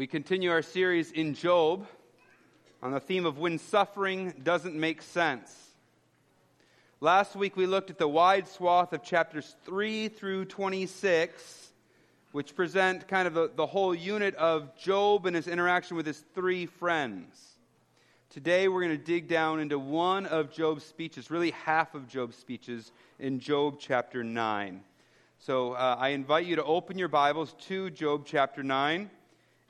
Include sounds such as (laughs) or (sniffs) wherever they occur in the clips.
We continue our series in Job on the theme of when suffering doesn't make sense. Last week we looked at the wide swath of chapters 3 through 26, which present kind of the, the whole unit of Job and his interaction with his three friends. Today we're going to dig down into one of Job's speeches, really half of Job's speeches in Job chapter 9. So uh, I invite you to open your Bibles to Job chapter 9.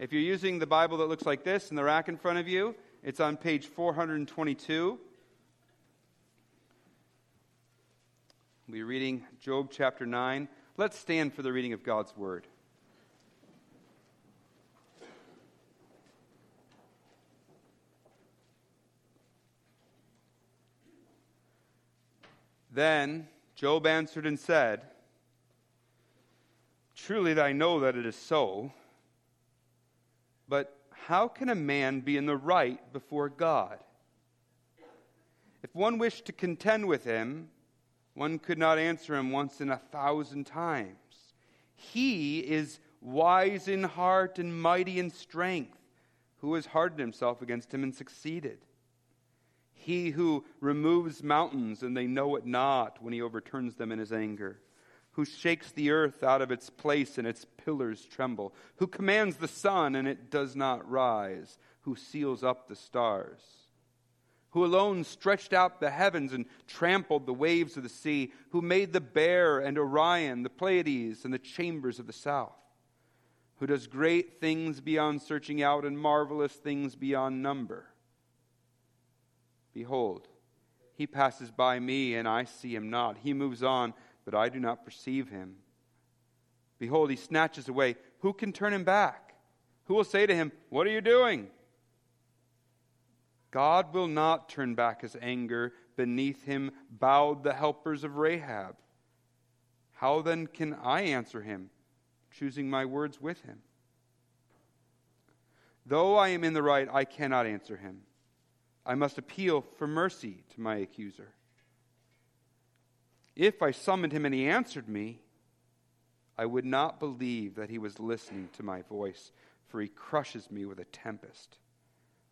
If you're using the Bible that looks like this in the rack in front of you, it's on page 422. We'll be reading Job chapter 9. Let's stand for the reading of God's word. Then Job answered and said, Truly I know that it is so. But how can a man be in the right before God? If one wished to contend with him, one could not answer him once in a thousand times. He is wise in heart and mighty in strength, who has hardened himself against him and succeeded. He who removes mountains and they know it not when he overturns them in his anger who shakes the earth out of its place and its pillars tremble, who commands the sun and it does not rise, who seals up the stars, who alone stretched out the heavens and trampled the waves of the sea, who made the bear and Orion, the Pleiades, and the chambers of the south, who does great things beyond searching out and marvelous things beyond number. Behold, he passes by me, and I see him not. He moves on but I do not perceive him. Behold, he snatches away. Who can turn him back? Who will say to him, What are you doing? God will not turn back his anger. Beneath him bowed the helpers of Rahab. How then can I answer him, choosing my words with him? Though I am in the right, I cannot answer him. I must appeal for mercy to my accuser. If I summoned him and he answered me, I would not believe that he was listening to my voice, for he crushes me with a tempest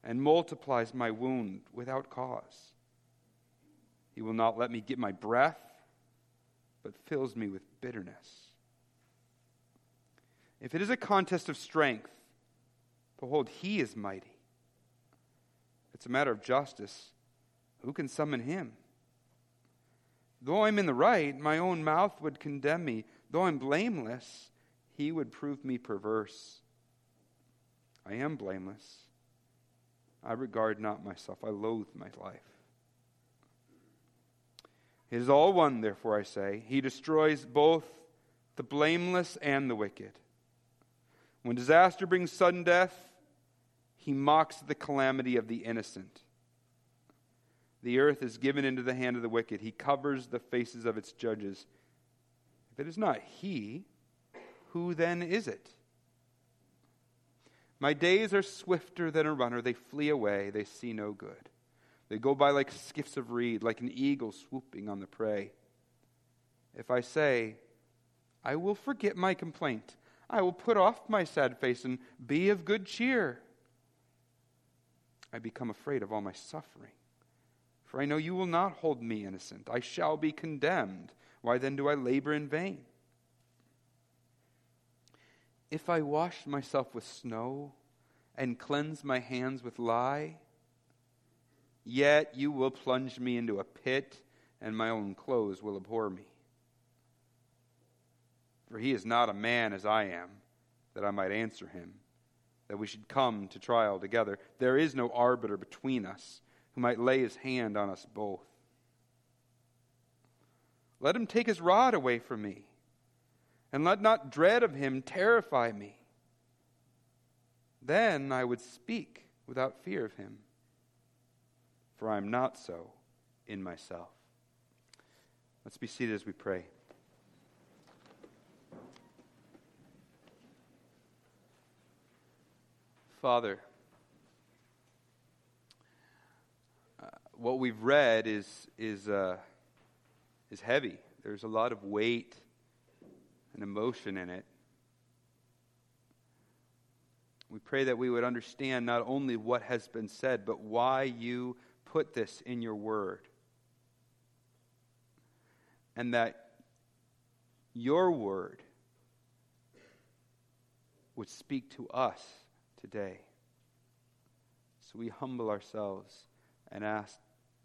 and multiplies my wound without cause. He will not let me get my breath, but fills me with bitterness. If it is a contest of strength, behold, he is mighty. It's a matter of justice, who can summon him? Though I'm in the right, my own mouth would condemn me. Though I'm blameless, he would prove me perverse. I am blameless. I regard not myself. I loathe my life. It is all one, therefore, I say. He destroys both the blameless and the wicked. When disaster brings sudden death, he mocks the calamity of the innocent. The earth is given into the hand of the wicked. He covers the faces of its judges. If it is not he, who then is it? My days are swifter than a runner. They flee away. They see no good. They go by like skiffs of reed, like an eagle swooping on the prey. If I say, I will forget my complaint, I will put off my sad face and be of good cheer, I become afraid of all my suffering. For I know you will not hold me innocent. I shall be condemned. Why then do I labor in vain? If I wash myself with snow and cleanse my hands with lye, yet you will plunge me into a pit, and my own clothes will abhor me. For he is not a man as I am, that I might answer him, that we should come to trial together. There is no arbiter between us who might lay his hand on us both. Let him take his rod away from me, and let not dread of him terrify me. Then I would speak without fear of him, for I am not so in myself. Let's be seated as we pray. Father, what we've read is, is, uh, is heavy. There's a lot of weight and emotion in it. We pray that we would understand not only what has been said, but why you put this in your word. And that your word would speak to us today. So we humble ourselves and ask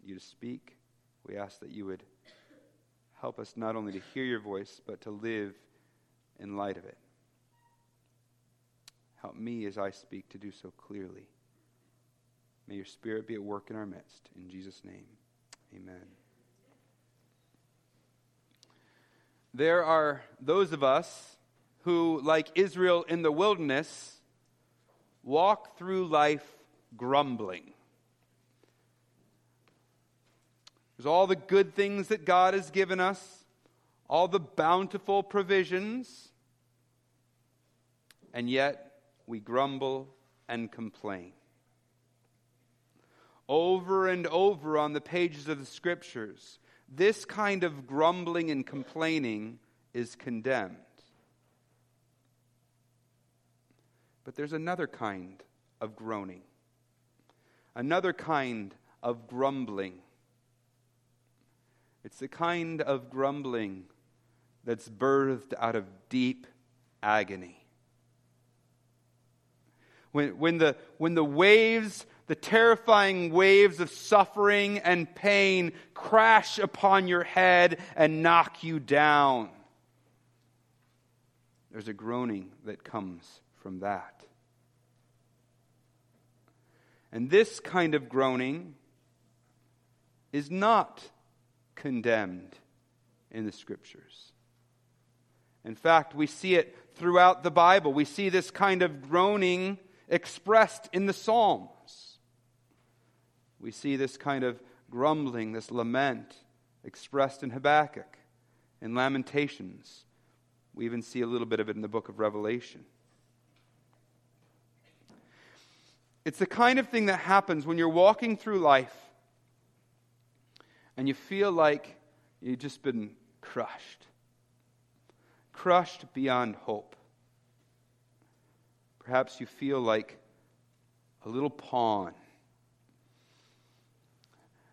you to speak. We ask that you would help us not only to hear your voice, but to live in light of it. Help me as I speak to do so clearly. May your Spirit be at work in our midst. In Jesus' name, amen. There are those of us who, like Israel in the wilderness, walk through life grumbling. All the good things that God has given us, all the bountiful provisions, and yet we grumble and complain. Over and over on the pages of the scriptures, this kind of grumbling and complaining is condemned. But there's another kind of groaning, another kind of grumbling. It's the kind of grumbling that's birthed out of deep agony when, when, the, when the waves, the terrifying waves of suffering and pain crash upon your head and knock you down. There's a groaning that comes from that. And this kind of groaning is not condemned in the scriptures. In fact, we see it throughout the Bible. We see this kind of groaning expressed in the Psalms. We see this kind of grumbling, this lament expressed in Habakkuk, in Lamentations. We even see a little bit of it in the book of Revelation. It's the kind of thing that happens when you're walking through life and you feel like you've just been crushed, crushed beyond hope. Perhaps you feel like a little pawn.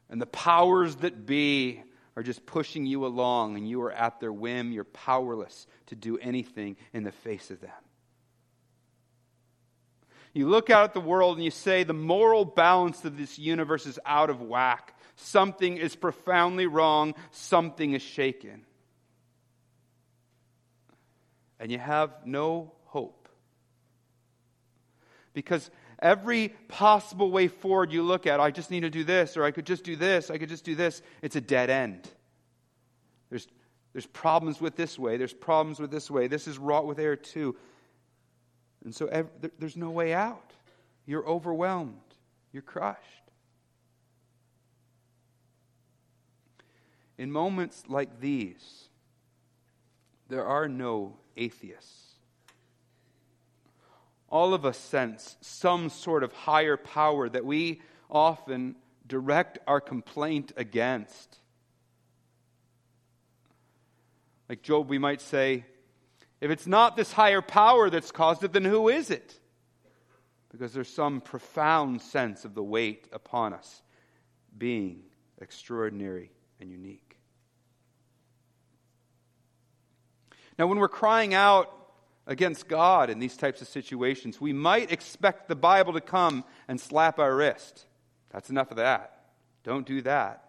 And the powers that be are just pushing you along, and you are at their whim. You're powerless to do anything in the face of them. You look out at the world and you say, the moral balance of this universe is out of whack. Something is profoundly wrong. Something is shaken. And you have no hope. Because every possible way forward you look at, I just need to do this, or I could just do this, I could just do this, it's a dead end. There's, there's problems with this way, there's problems with this way, this is wrought with error too. And so there's no way out. You're overwhelmed, you're crushed. In moments like these, there are no atheists all of us sense some sort of higher power that we often direct our complaint against. Like Job, we might say, if it's not this higher power that's caused it, then who is it? Because there's some profound sense of the weight upon us being extraordinary and unique. Now, when we're crying out against God in these types of situations, we might expect the Bible to come and slap our wrist. That's enough of that. Don't do that.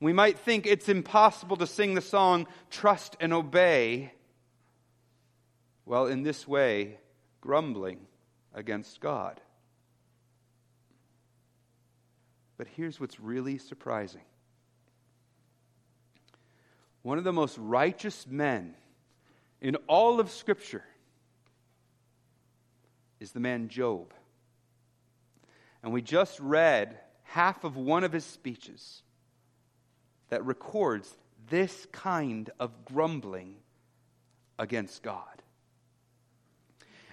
We might think it's impossible to sing the song, Trust and Obey, well, in this way, grumbling against God. But here's what's really surprising one of the most righteous men in all of Scripture is the man Job. And we just read half of one of his speeches that records this kind of grumbling against God.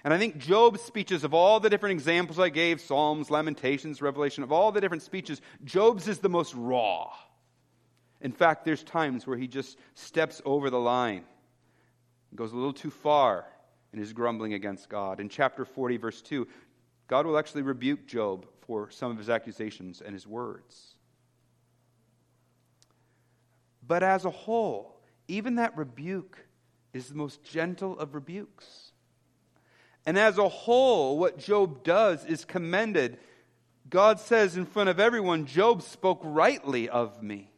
And I think Job's speeches, of all the different examples I gave Psalms, Lamentations, Revelation of all the different speeches, Job's is the most raw. In fact, there's times where he just steps over the line goes a little too far in his grumbling against God. In chapter 40, verse 2, God will actually rebuke Job for some of his accusations and his words. But as a whole, even that rebuke is the most gentle of rebukes. And as a whole, what Job does is commended. God says in front of everyone, Job spoke rightly of me.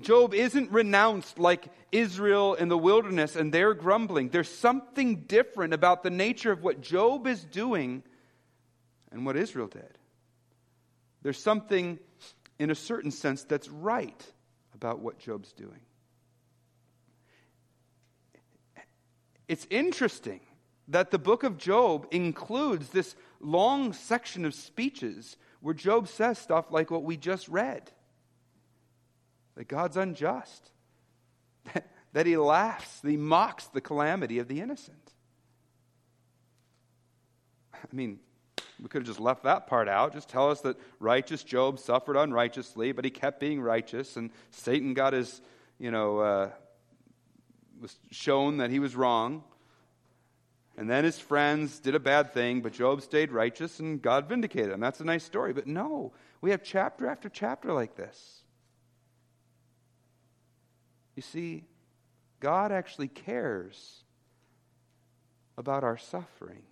Job isn't renounced like Israel in the wilderness and they're grumbling. There's something different about the nature of what Job is doing and what Israel did. There's something, in a certain sense, that's right about what Job's doing. It's interesting that the book of Job includes this long section of speeches where Job says stuff like what we just read that God's unjust, (laughs) that, he laughs, that he mocks the calamity of the innocent. I mean, we could have just left that part out. Just tell us that righteous Job suffered unrighteously, but he kept being righteous, and Satan got his, you know, uh, was shown that he was wrong. And then his friends did a bad thing, but Job stayed righteous and God vindicated him. That's a nice story. But no, we have chapter after chapter like this. You see, God actually cares about our suffering.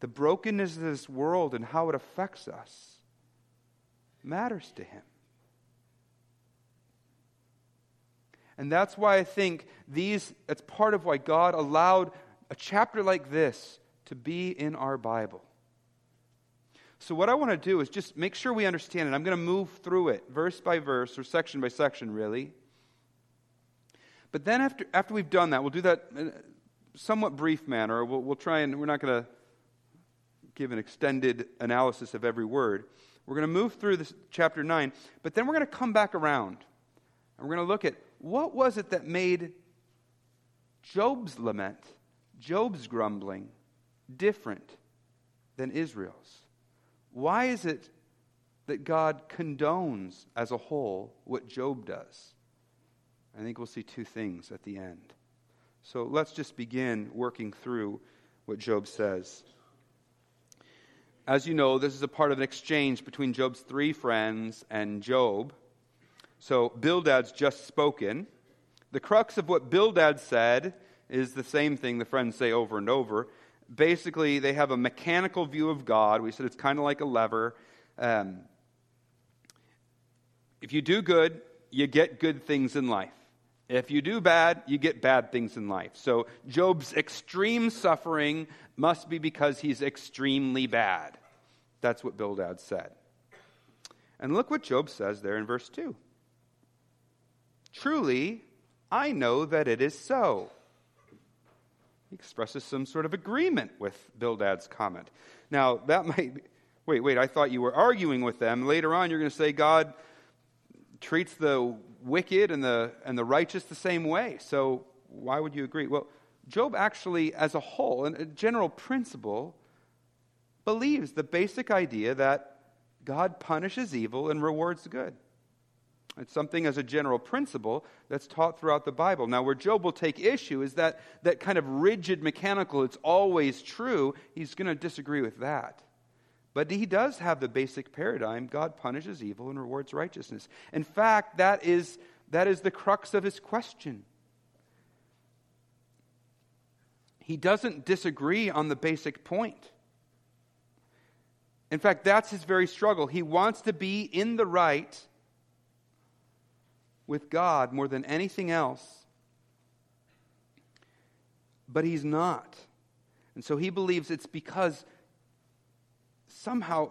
The brokenness of this world and how it affects us matters to Him. And that's why I think these, that's part of why God allowed a chapter like this to be in our Bible. So, what I want to do is just make sure we understand it. I'm going to move through it verse by verse, or section by section, really. But then after, after we've done that, we'll do that in a somewhat brief manner. We'll, we'll try and, we're not going to give an extended analysis of every word. We're going to move through this chapter 9, but then we're going to come back around. And we're going to look at what was it that made Job's lament, Job's grumbling, different than Israel's? Why is it that God condones as a whole what Job does? I think we'll see two things at the end. So let's just begin working through what Job says. As you know, this is a part of an exchange between Job's three friends and Job. So Bildad's just spoken. The crux of what Bildad said is the same thing the friends say over and over. Basically, they have a mechanical view of God. We said it's kind of like a lever. Um, if you do good, you get good things in life. If you do bad, you get bad things in life. So Job's extreme suffering must be because he's extremely bad. That's what Bildad said. And look what Job says there in verse 2. Truly, I know that it is so. He expresses some sort of agreement with Bildad's comment. Now, that (laughs) might be, wait, wait, I thought you were arguing with them. Later on, you're going to say God treats the wicked and the, and the righteous the same way. So why would you agree? Well, Job actually, as a whole, and a general principle, believes the basic idea that God punishes evil and rewards good. It's something as a general principle that's taught throughout the Bible. Now, where Job will take issue is that, that kind of rigid mechanical, it's always true. He's going to disagree with that. But he does have the basic paradigm God punishes evil and rewards righteousness. In fact, that is, that is the crux of his question. He doesn't disagree on the basic point. In fact, that's his very struggle. He wants to be in the right with God more than anything else, but he's not. And so he believes it's because somehow,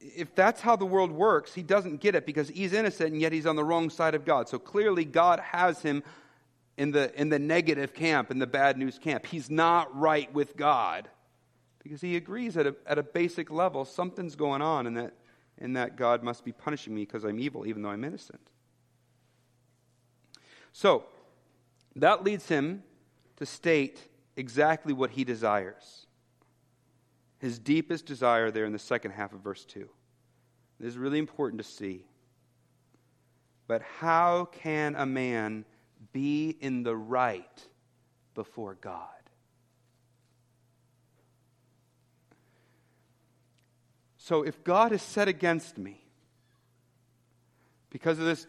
if that's how the world works, he doesn't get it because he's innocent and yet he's on the wrong side of God. So clearly, God has him in the, in the negative camp, in the bad news camp. He's not right with God because he agrees at a, at a basic level something's going on and that, and that God must be punishing me because I'm evil, even though I'm innocent. So, that leads him to state exactly what he desires his deepest desire there in the second half of verse 2. This is really important to see. But how can a man be in the right before God. So if God is set against me because of this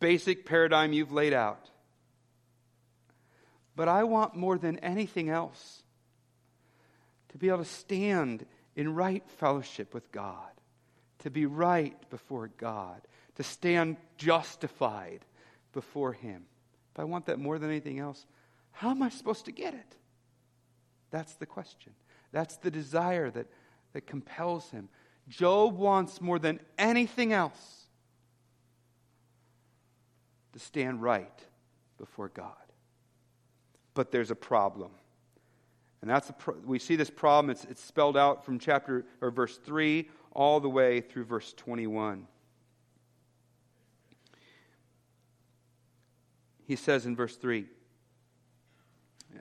basic paradigm you've laid out, but I want more than anything else to be able to stand in right fellowship with God, to be right before God, to stand justified before Him. If I want that more than anything else, how am I supposed to get it? That's the question. That's the desire that, that compels him. Job wants more than anything else to stand right before God. But there's a problem. And that's pro- we see this problem. It's, it's spelled out from chapter or verse 3 all the way through verse 21. He says in verse 3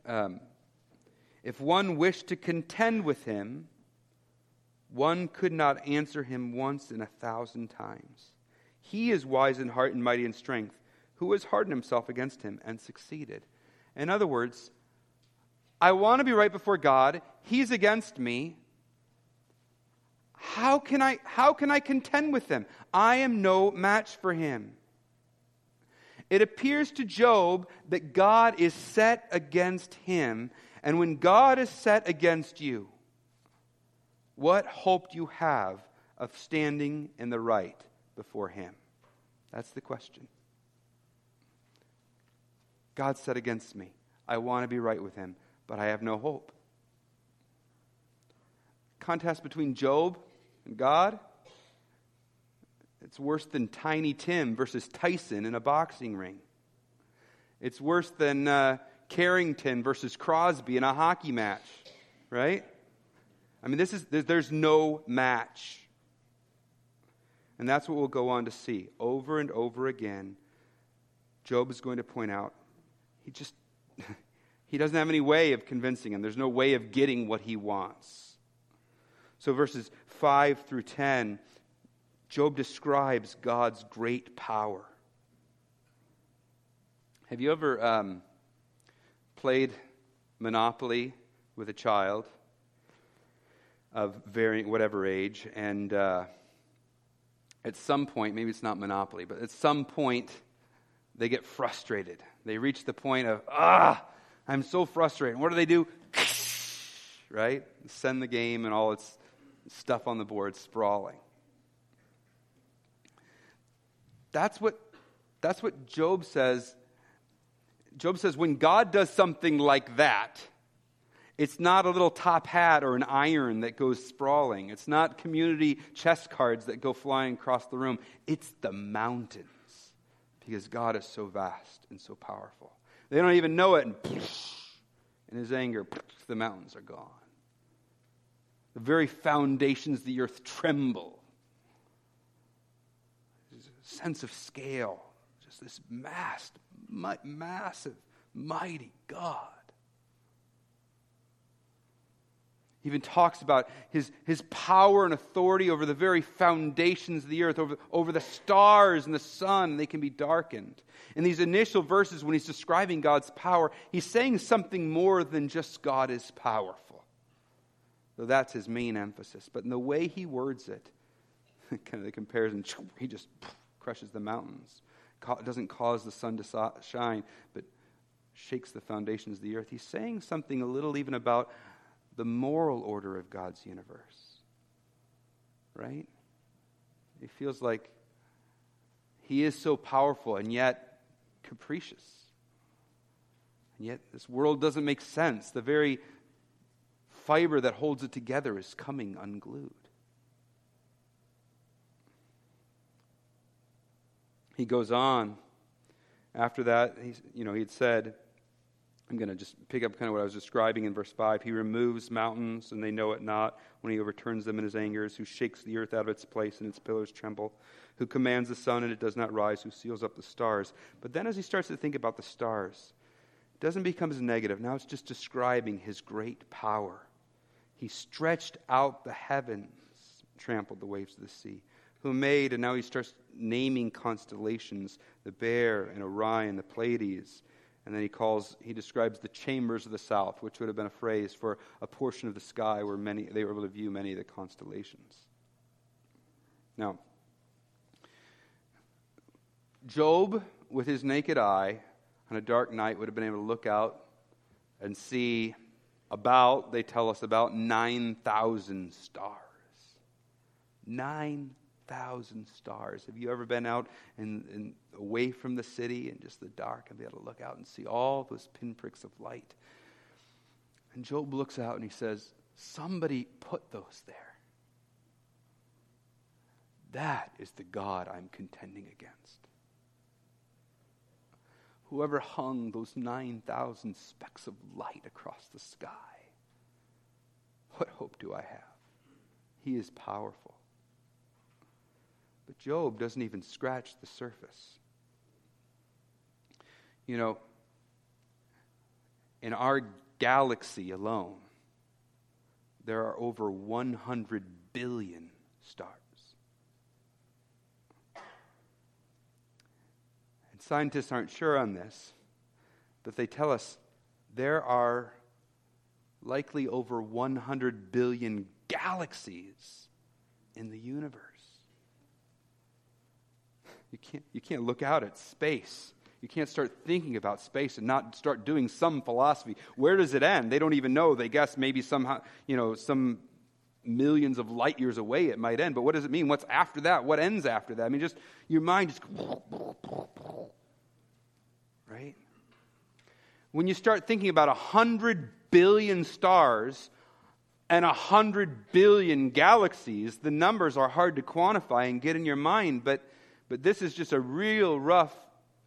um, If one wished to contend with him, one could not answer him once in a thousand times. He is wise in heart and mighty in strength. Who has hardened himself against him and succeeded? In other words, I want to be right before God. He's against me. How can I, how can I contend with him? I am no match for him. It appears to Job that God is set against him. And when God is set against you, what hope do you have of standing in the right before him? That's the question. God set against me. I want to be right with him, but I have no hope. Contest between Job and God. It's worse than Tiny Tim versus Tyson in a boxing ring. It's worse than uh, Carrington versus Crosby in a hockey match, right? I mean, this is, there's no match. And that's what we'll go on to see over and over again. Job is going to point out he just he doesn't have any way of convincing him. There's no way of getting what he wants. So verses 5 through 10, Job describes God's great power. Have you ever um, played Monopoly with a child of varying whatever age, and uh, at some point, maybe it's not Monopoly, but at some point, they get frustrated. They reach the point of, ah, I'm so frustrated. what do they do? (laughs) right? Send the game and all its stuff on the board sprawling. That's what, that's what Job says. Job says when God does something like that, it's not a little top hat or an iron that goes sprawling. It's not community chest cards that go flying across the room. It's the mountains because God is so vast and so powerful. They don't even know it, and (sniffs) in his anger, (sniffs) the mountains are gone. The very foundations of the earth tremble. There's a sense of scale, just this mass, massive, mighty God. He even talks about his, his power and authority over the very foundations of the earth, over, over the stars and the sun. They can be darkened. In these initial verses, when he's describing God's power, he's saying something more than just God is powerful. Though that's his main emphasis. But in the way he words it, (laughs) kind of the comparison, (laughs) he just crushes the mountains. Doesn't cause the sun to shine, but shakes the foundations of the earth. He's saying something a little even about the moral order of God's universe. Right? It feels like he is so powerful and yet capricious. And yet this world doesn't make sense. The very fiber that holds it together is coming unglued. He goes on. After that, he's, you know, he had said, I'm going to just pick up kind of what I was describing in verse 5. He removes mountains, and they know it not when he overturns them in his anger, who shakes the earth out of its place and its pillars tremble, who commands the sun and it does not rise, who seals up the stars. But then as he starts to think about the stars, it doesn't become as negative. Now it's just describing his great power. He stretched out the heavens, trampled the waves of the sea. Who made, and now he starts naming constellations the Bear and Orion, the Pleiades And then he calls, he describes the chambers of the south, which would have been a phrase for a portion of the sky where many, they were able to view many of the constellations. Now, Job, with his naked eye, on a dark night, would have been able to look out and see about, they tell us, about 9,000 stars. 9,000 stars. Have you ever been out and, and away from the city and just the dark and be able to look out and see all those pinpricks of light? And Job looks out and he says, Somebody put those there. That is the God I'm contending against. Whoever hung those 9,000 specks of light across the sky, what hope do I have? He is powerful. But Job doesn't even scratch the surface. You know, in our galaxy alone, there are over 100 billion stars. And scientists aren't sure on this, but they tell us there are likely over 100 billion galaxies in the universe. You can't, you can't look out at space. You can't start thinking about space and not start doing some philosophy. Where does it end? They don't even know. They guess maybe somehow, you know, some millions of light years away it might end. But what does it mean? What's after that? What ends after that? I mean, just your mind just. Right? When you start thinking about a hundred billion stars and a hundred billion galaxies, the numbers are hard to quantify and get in your mind. But but this is just a real rough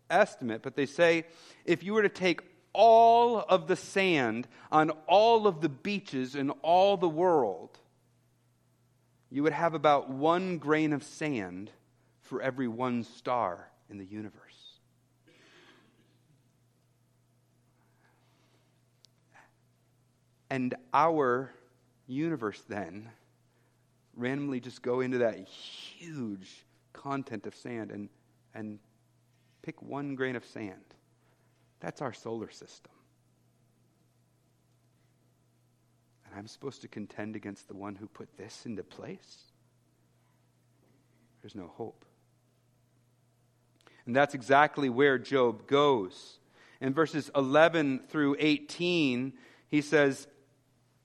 estimate. But they say if you were to take all of the sand on all of the beaches in all the world, you would have about one grain of sand for every one star in the universe. And our universe then randomly just go into that huge content of sand and, and pick one grain of sand. That's our solar system. And I'm supposed to contend against the one who put this into place? There's no hope. And that's exactly where Job goes. In verses 11 through 18, he says,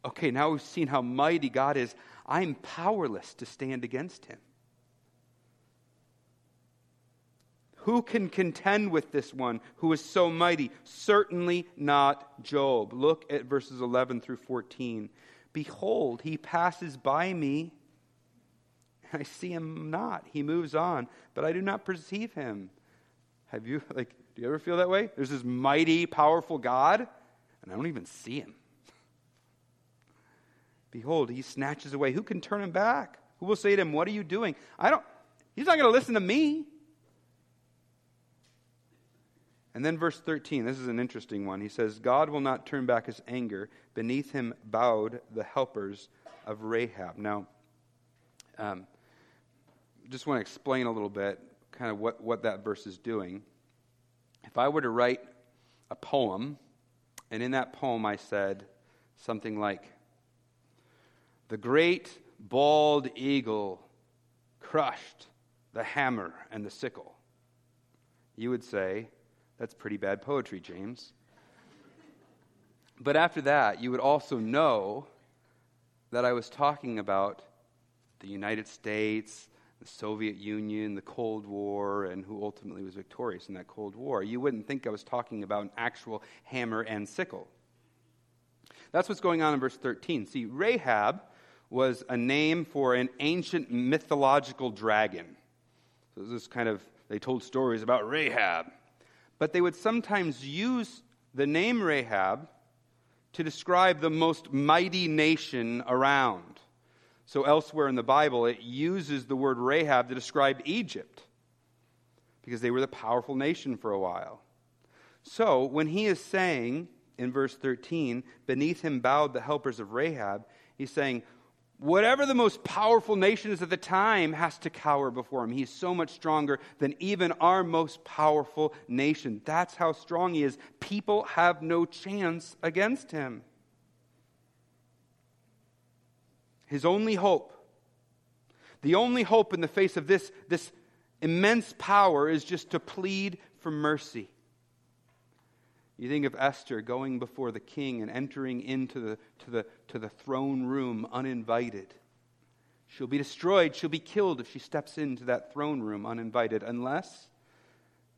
Okay, now we've seen how mighty God is. I'm powerless to stand against him. Who can contend with this one who is so mighty? Certainly not Job. Look at verses 11 through 14. Behold, he passes by me. I see him not. He moves on, but I do not perceive him. Have you, like, do you ever feel that way? There's this mighty, powerful God, and I don't even see him. Behold, he snatches away. Who can turn him back? Who will say to him, What are you doing? I don't, he's not going to listen to me. And then verse 13, this is an interesting one. He says, God will not turn back his anger. Beneath him bowed the helpers of Rahab. Now, um, just want to explain a little bit kind of what, what that verse is doing. If I were to write a poem, and in that poem I said something like, The great bald eagle crushed the hammer and the sickle, you would say, that's pretty bad poetry, James. But after that, you would also know that I was talking about the United States, the Soviet Union, the Cold War, and who ultimately was victorious in that Cold War. You wouldn't think I was talking about an actual hammer and sickle. That's what's going on in verse 13. See, Rahab was a name for an ancient mythological dragon. So this is kind of, they told stories about Rahab but they would sometimes use the name Rahab to describe the most mighty nation around. So, elsewhere in the Bible, it uses the word Rahab to describe Egypt because they were the powerful nation for a while. So, when he is saying in verse 13, beneath him bowed the helpers of Rahab, he's saying, Whatever the most powerful nation is at the time has to cower before him. He's so much stronger than even our most powerful nation. That's how strong he is. People have no chance against him. His only hope, the only hope in the face of this, this immense power is just to plead for mercy. You think of Esther going before the king and entering into the, to, the, to the throne room uninvited. She'll be destroyed, she'll be killed if she steps into that throne room uninvited, unless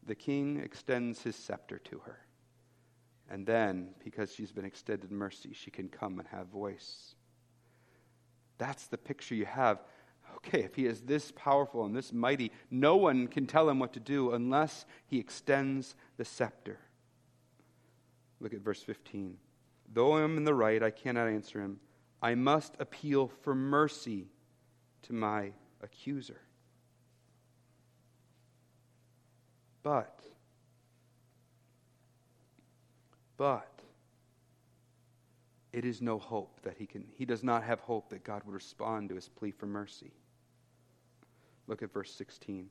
the king extends his scepter to her. And then, because she's been extended mercy, she can come and have voice. That's the picture you have. Okay, if he is this powerful and this mighty, no one can tell him what to do unless he extends the scepter. Look at verse 15. Though I am in the right, I cannot answer him. I must appeal for mercy to my accuser. But, but, it is no hope that he can, he does not have hope that God would respond to his plea for mercy. Look at verse 16.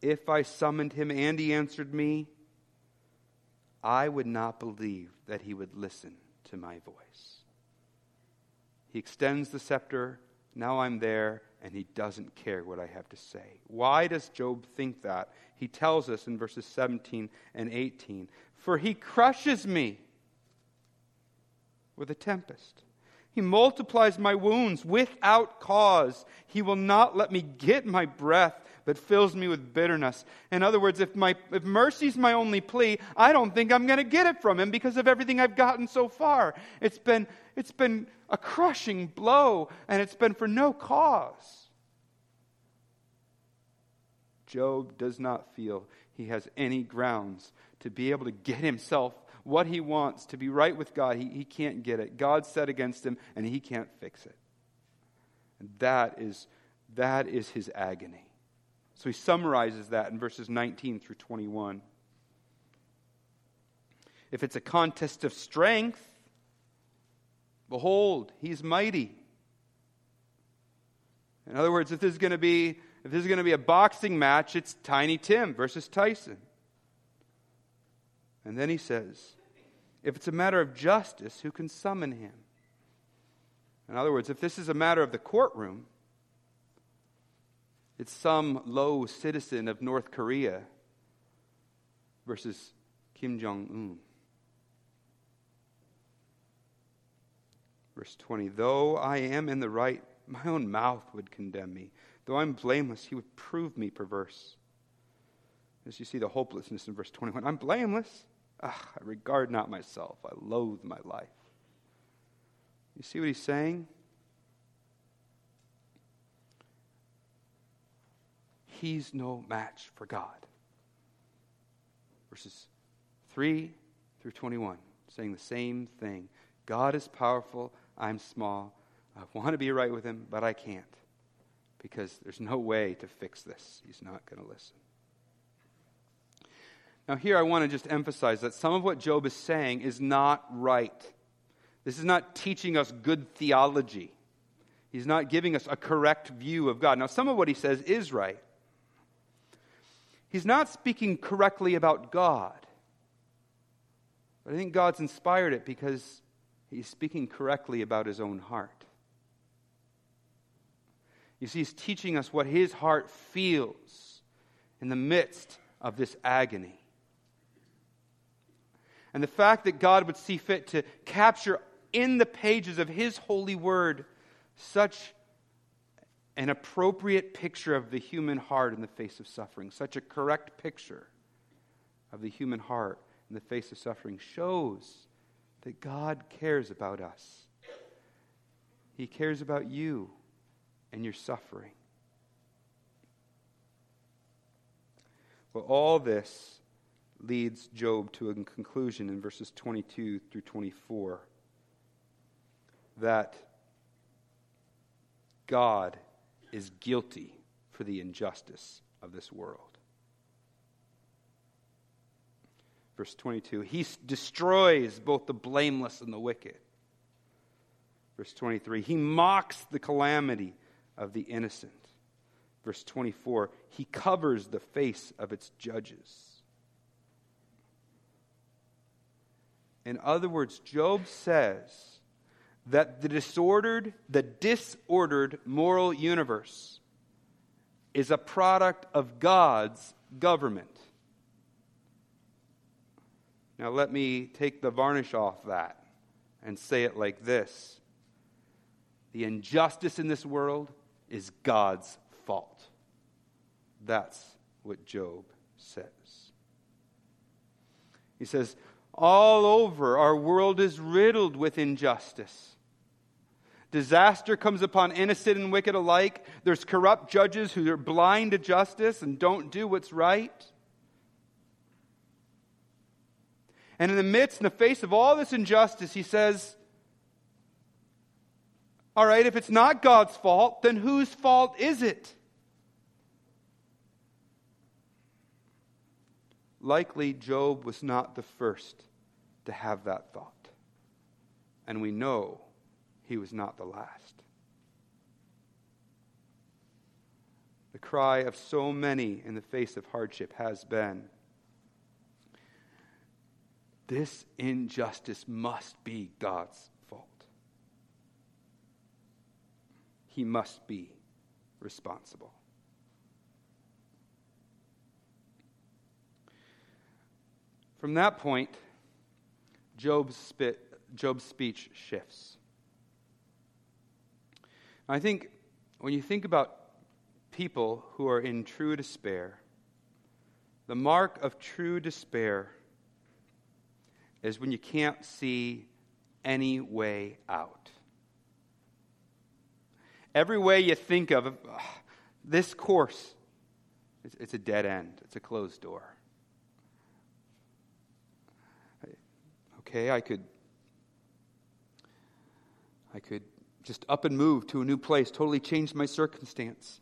If I summoned him and he answered me, I would not believe that he would listen to my voice. He extends the scepter. Now I'm there, and he doesn't care what I have to say. Why does Job think that? He tells us in verses 17 and 18 For he crushes me with a tempest. He multiplies my wounds without cause. He will not let me get my breath but fills me with bitterness. In other words, if, my, if mercy's my only plea, I don't think I'm going to get it from him because of everything I've gotten so far. It's been, it's been a crushing blow, and it's been for no cause. Job does not feel he has any grounds to be able to get himself what he wants, to be right with God. He, he can't get it. God's set against him, and he can't fix it. And that is, that is his agony. So he summarizes that in verses 19 through 21. If it's a contest of strength, behold, he's mighty. In other words, if this is going to be if this is going to be a boxing match, it's Tiny Tim versus Tyson. And then he says, if it's a matter of justice, who can summon him? In other words, if this is a matter of the courtroom, it's some low citizen of North Korea versus Kim Jong un. Verse 20 Though I am in the right, my own mouth would condemn me. Though I'm blameless, he would prove me perverse. As you see the hopelessness in verse 21, I'm blameless. Ugh, I regard not myself. I loathe my life. You see what he's saying? He's no match for God. Verses 3 through 21, saying the same thing. God is powerful, I'm small. I want to be right with him, but I can't because there's no way to fix this. He's not going to listen. Now, here I want to just emphasize that some of what Job is saying is not right. This is not teaching us good theology. He's not giving us a correct view of God. Now, some of what he says is right he's not speaking correctly about God. But I think God's inspired it because he's speaking correctly about his own heart. You see, he's teaching us what his heart feels in the midst of this agony. And the fact that God would see fit to capture in the pages of his holy word such an appropriate picture of the human heart in the face of suffering, such a correct picture of the human heart in the face of suffering, shows that God cares about us. He cares about you and your suffering. Well, all this leads Job to a conclusion in verses 22 through 24 that God is guilty for the injustice of this world. Verse 22 He destroys both the blameless and the wicked. Verse 23, he mocks the calamity of the innocent. Verse 24, he covers the face of its judges. In other words, Job says that the disordered, the disordered moral universe is a product of God's government. Now, let me take the varnish off that and say it like this The injustice in this world is God's fault. That's what Job says. He says, All over, our world is riddled with injustice. Disaster comes upon innocent and wicked alike. There's corrupt judges who are blind to justice and don't do what's right. And in the midst, in the face of all this injustice, he says, All right, if it's not God's fault, then whose fault is it? Likely, Job was not the first to have that thought. And we know he was not the last. The cry of so many in the face of hardship has been this injustice must be God's fault. He must be responsible. From that point, Job's, spit, Job's speech shifts. I think when you think about people who are in true despair, the mark of true despair is when you can't see any way out. Every way you think of ugh, this course, it's, it's a dead end, it's a closed door. Okay, I could I could just up and move to a new place, totally change my circumstance.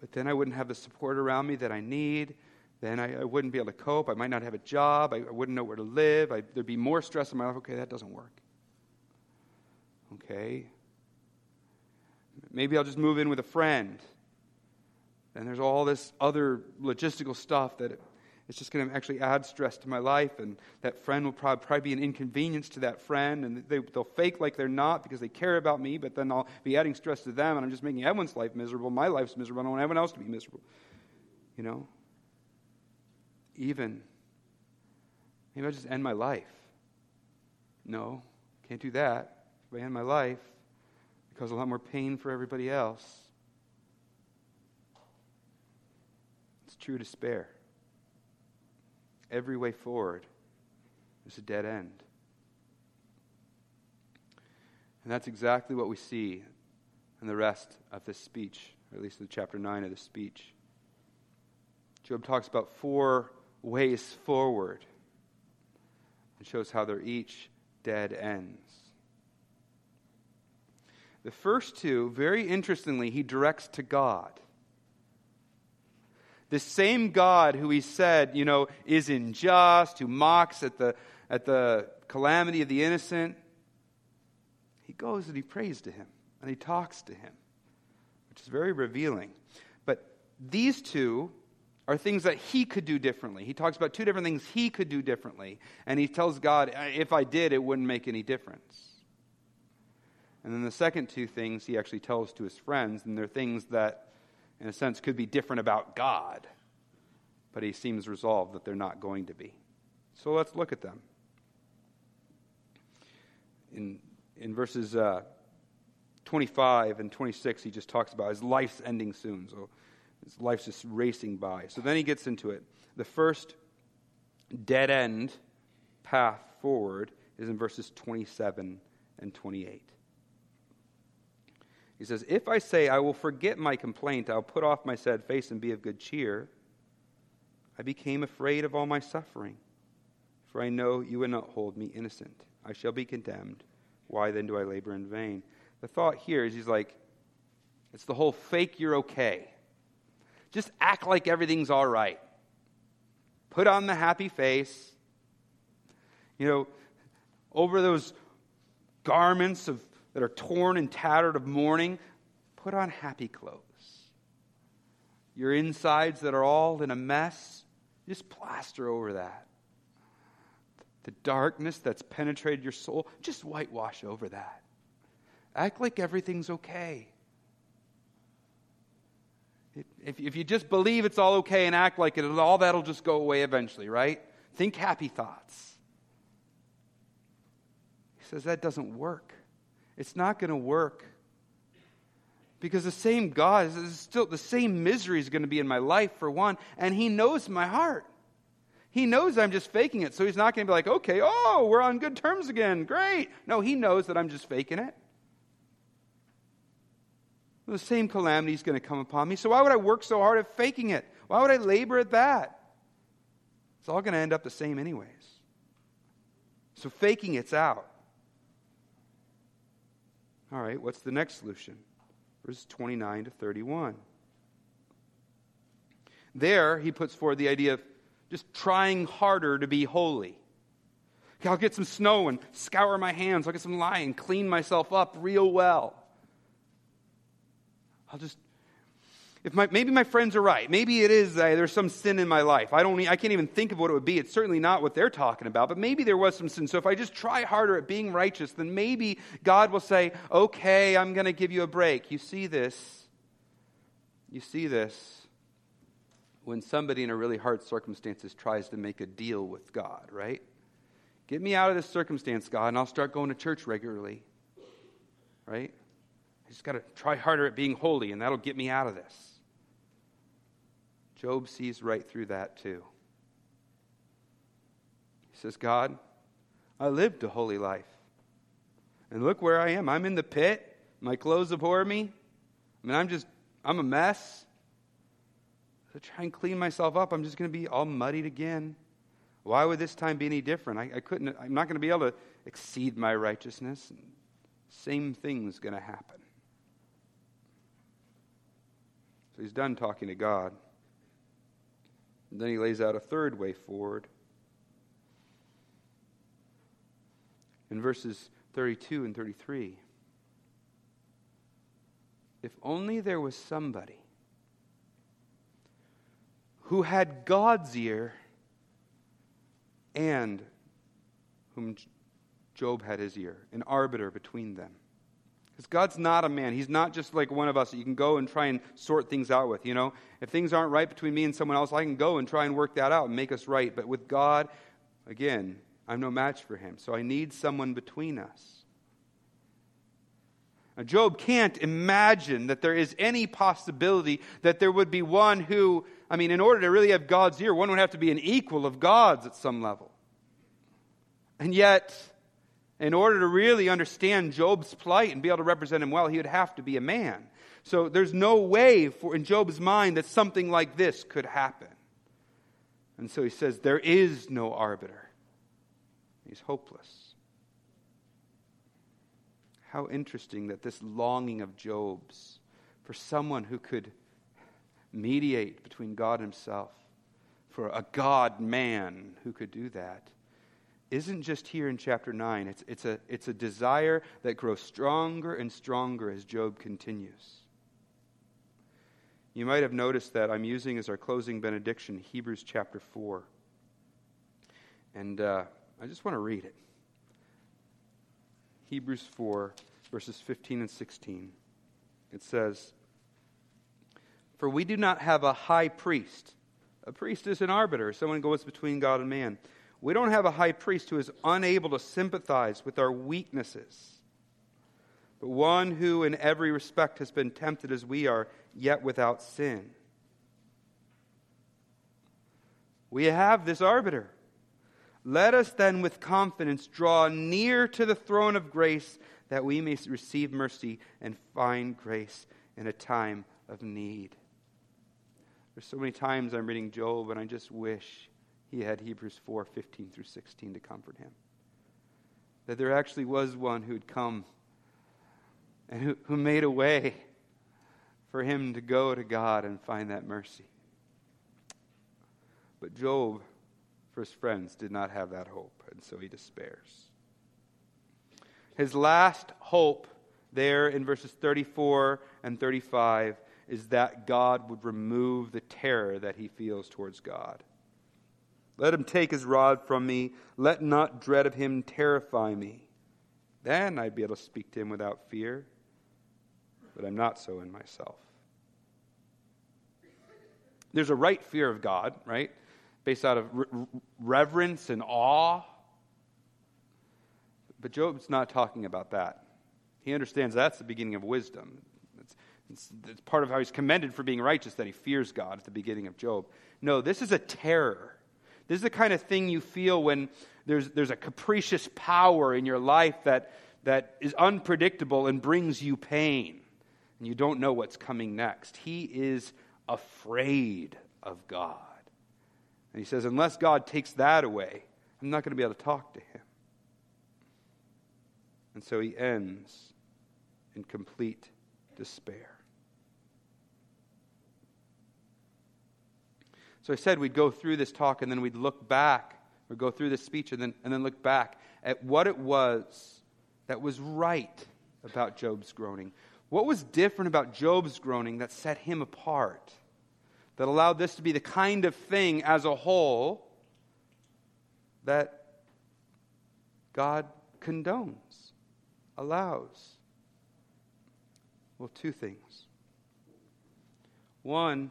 But then I wouldn't have the support around me that I need. Then I, I wouldn't be able to cope. I might not have a job. I, I wouldn't know where to live. I, there'd be more stress in my life. Okay, that doesn't work. Okay. Maybe I'll just move in with a friend. And there's all this other logistical stuff that it's just going to actually add stress to my life, and that friend will probably, probably be an inconvenience to that friend, and they, they'll fake like they're not because they care about me, but then I'll be adding stress to them, and I'm just making everyone's life miserable. My life's miserable. I don't want anyone else to be miserable. You know? Even, maybe I'll just end my life. No, can't do that. If I end my life, it causes a lot more pain for everybody else. It's true despair every way forward is a dead end. And that's exactly what we see in the rest of this speech, or at least in chapter 9 of the speech. Job talks about four ways forward and shows how they're each dead ends. The first two, very interestingly, he directs to God. This same God who he said, you know, is unjust, who mocks at the, at the calamity of the innocent, he goes and he prays to him and he talks to him, which is very revealing. But these two are things that he could do differently. He talks about two different things he could do differently. And he tells God, if I did, it wouldn't make any difference. And then the second two things he actually tells to his friends, and they're things that in a sense, could be different about God, but he seems resolved that they're not going to be. So let's look at them. In, in verses uh, 25 and 26, he just talks about his life's ending soon. So his life's just racing by. So then he gets into it. The first dead end path forward is in verses 27 and 28. He says, If I say, I will forget my complaint, I'll put off my sad face and be of good cheer, I became afraid of all my suffering. For I know you would not hold me innocent. I shall be condemned. Why then do I labor in vain? The thought here is he's like, it's the whole fake you're okay. Just act like everything's all right. Put on the happy face. You know, over those garments of, that are torn and tattered of mourning, put on happy clothes. Your insides that are all in a mess, just plaster over that. The darkness that's penetrated your soul, just whitewash over that. Act like everything's okay. If, if you just believe it's all okay and act like it, all that'll just go away eventually, right? Think happy thoughts. He says that doesn't work. It's not going to work. Because the same God, is still the same misery is going to be in my life for one, and He knows my heart. He knows I'm just faking it, so He's not going to be like, okay, oh, we're on good terms again, great. No, He knows that I'm just faking it. The same calamity is going to come upon me, so why would I work so hard at faking it? Why would I labor at that? It's all going to end up the same, anyways. So faking it's out. All right, what's the next solution? Verses 29 to 31. There, he puts forward the idea of just trying harder to be holy. I'll get some snow and scour my hands. I'll get some lye and clean myself up real well. I'll just if my, maybe my friends are right. Maybe it is uh, there's some sin in my life. I don't. I can't even think of what it would be. It's certainly not what they're talking about. But maybe there was some sin. So if I just try harder at being righteous, then maybe God will say, "Okay, I'm going to give you a break." You see this. You see this when somebody in a really hard circumstances tries to make a deal with God, right? Get me out of this circumstance, God, and I'll start going to church regularly. Right? I just got to try harder at being holy, and that'll get me out of this. Job sees right through that too. He says, God, I lived a holy life. And look where I am. I'm in the pit. My clothes abhor me. I mean, I'm just, I'm a mess. So try and clean myself up. I'm just going to be all muddied again. Why would this time be any different? I, I couldn't, I'm not going to be able to exceed my righteousness. Same thing's going to happen. So he's done talking to God. And then he lays out a third way forward. In verses 32 and 33. If only there was somebody who had God's ear and whom Job had his ear, an arbiter between them. Because God's not a man. He's not just like one of us that you can go and try and sort things out with. You know, if things aren't right between me and someone else, I can go and try and work that out and make us right. But with God, again, I'm no match for him. So I need someone between us. Now, Job can't imagine that there is any possibility that there would be one who, I mean, in order to really have God's ear, one would have to be an equal of God's at some level. And yet, in order to really understand Job's plight and be able to represent him well, he would have to be a man. So there's no way for, in Job's mind that something like this could happen. And so he says, There is no arbiter. He's hopeless. How interesting that this longing of Job's for someone who could mediate between God himself, for a God man who could do that isn't just here in chapter 9. It's, it's, a, it's a desire that grows stronger and stronger as Job continues. You might have noticed that I'm using as our closing benediction Hebrews chapter 4. And uh, I just want to read it. Hebrews 4, verses 15 and 16. It says, For we do not have a high priest. A priest is an arbiter, someone who goes between God and man we don't have a high priest who is unable to sympathize with our weaknesses, but one who, in every respect, has been tempted as we are, yet without sin. We have this arbiter. Let us then with confidence draw near to the throne of grace that we may receive mercy and find grace in a time of need. There's so many times I'm reading Job and I just wish he had Hebrews 4 15 through 16 to comfort him. That there actually was one who had come and who, who made a way for him to go to God and find that mercy. But Job, for his friends, did not have that hope, and so he despairs. His last hope there in verses 34 and 35 is that God would remove the terror that he feels towards God. Let him take his rod from me. Let not dread of him terrify me. Then I'd be able to speak to him without fear. But I'm not so in myself. There's a right fear of God, right? Based out of re- reverence and awe. But Job's not talking about that. He understands that's the beginning of wisdom. It's, it's, it's, part of how he's commended for being righteous that he fears God at the beginning of Job. No, this is a terror. This is the kind of thing you feel when there's, there's a capricious power in your life that, that is unpredictable and brings you pain, and you don't know what's coming next. He is afraid of God. And he says, unless God takes that away, I'm not going to be able to talk to him. And so he ends in complete despair. So I said we'd go through this talk and then we'd look back, or go through this speech and then, and then look back at what it was that was right about Job's groaning. What was different about Job's groaning that set him apart? That allowed this to be the kind of thing as a whole that God condones, allows? Well, two things. One,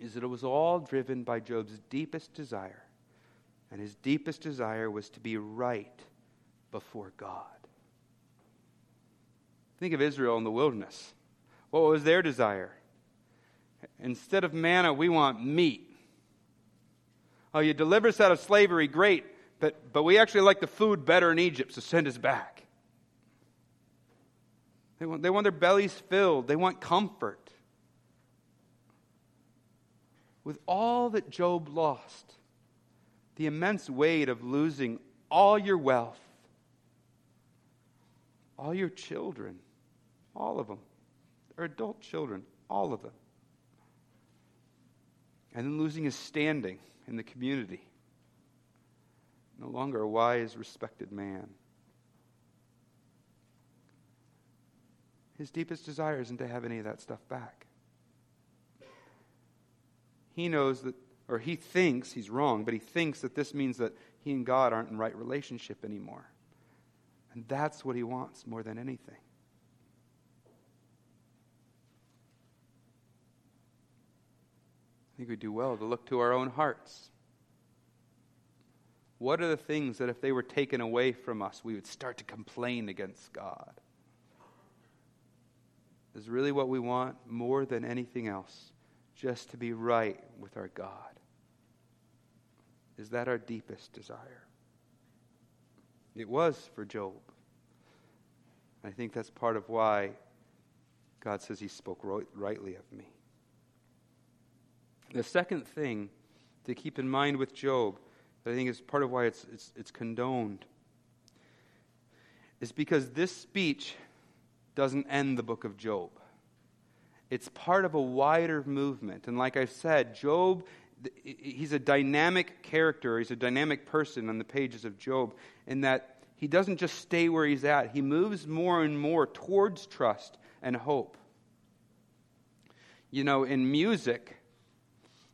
is that it was all driven by Job's deepest desire. And his deepest desire was to be right before God. Think of Israel in the wilderness. What was their desire? Instead of manna, we want meat. Oh, you deliver us out of slavery, great, but, but we actually like the food better in Egypt, so send us back. They want, they want their bellies filled, they want comfort with all that Job lost, the immense weight of losing all your wealth, all your children, all of them, their adult children, all of them, and then losing his standing in the community. No longer a wise, respected man. His deepest desire isn't to have any of that stuff back he knows that, or he thinks, he's wrong, but he thinks that this means that he and God aren't in right relationship anymore. And that's what he wants more than anything. I think we do well to look to our own hearts. What are the things that if they were taken away from us, we would start to complain against God? Is really what we want more than anything else just to be right with our God? Is that our deepest desire? It was for Job. I think that's part of why God says he spoke rightly of me. The second thing to keep in mind with Job, that I think is part of why it's, it's, it's condoned, is because this speech doesn't end the book of Job. It's part of a wider movement. And like I've said, Job, he's a dynamic character, he's a dynamic person on the pages of Job, in that he doesn't just stay where he's at, he moves more and more towards trust and hope. You know, in music,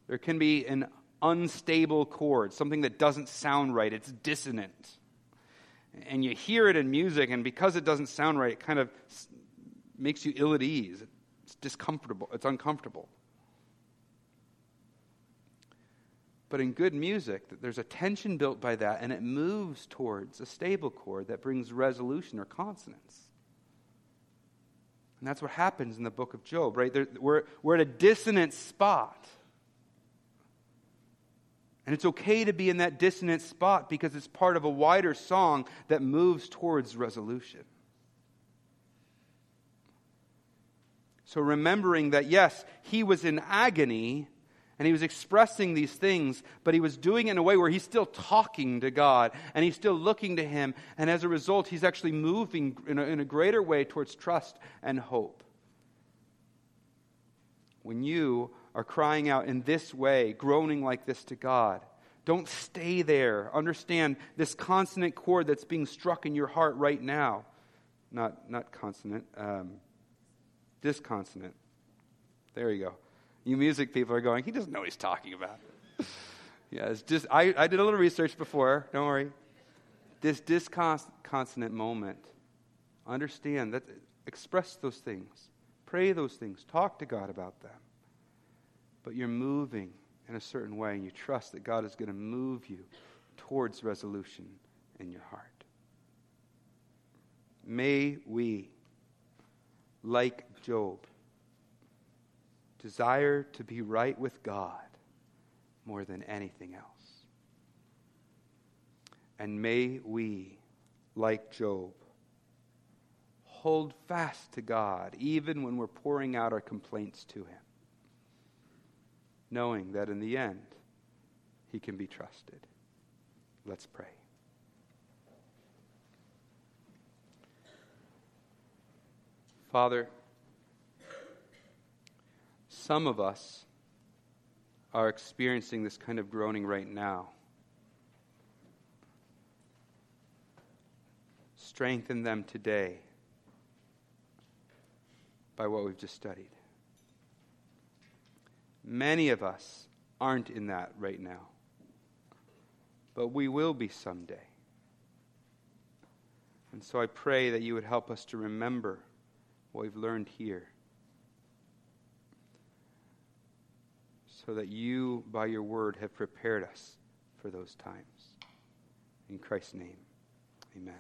there can be an unstable chord, something that doesn't sound right, it's dissonant. And you hear it in music, and because it doesn't sound right, it kind of makes you ill at ease. It discomfortable, it's uncomfortable. But in good music, there's a tension built by that, and it moves towards a stable chord that brings resolution or consonance. And that's what happens in the book of Job, right? There, we're, we're at a dissonant spot. And it's okay to be in that dissonant spot because it's part of a wider song that moves towards resolution. So, remembering that, yes, he was in agony and he was expressing these things, but he was doing it in a way where he's still talking to God and he's still looking to him. And as a result, he's actually moving in a, in a greater way towards trust and hope. When you are crying out in this way, groaning like this to God, Don't stay there. Understand this consonant chord that's being struck in your heart right now. Not, not consonant, um, disconsonant. There you go. You music people are going, he doesn't know what he's talking about. (laughs) yeah, it's just, I, I did a little research before, don't worry. This disconsonant moment, understand that, express those things, pray those things, talk to God about them. But you're moving in a certain way, and you trust that God is going to move you towards resolution in your heart. May we, like Job, desire to be right with God more than anything else. And may we, like Job, hold fast to God even when we're pouring out our complaints to Him, knowing that in the end, He can be trusted. Let's pray. Father, some of us are experiencing this kind of groaning right now. Strengthen them today by what we've just studied. Many of us aren't in that right now, but we will be someday. And so I pray that you would help us to remember what we've learned here. So that you, by your word, have prepared us for those times. In Christ's name, amen.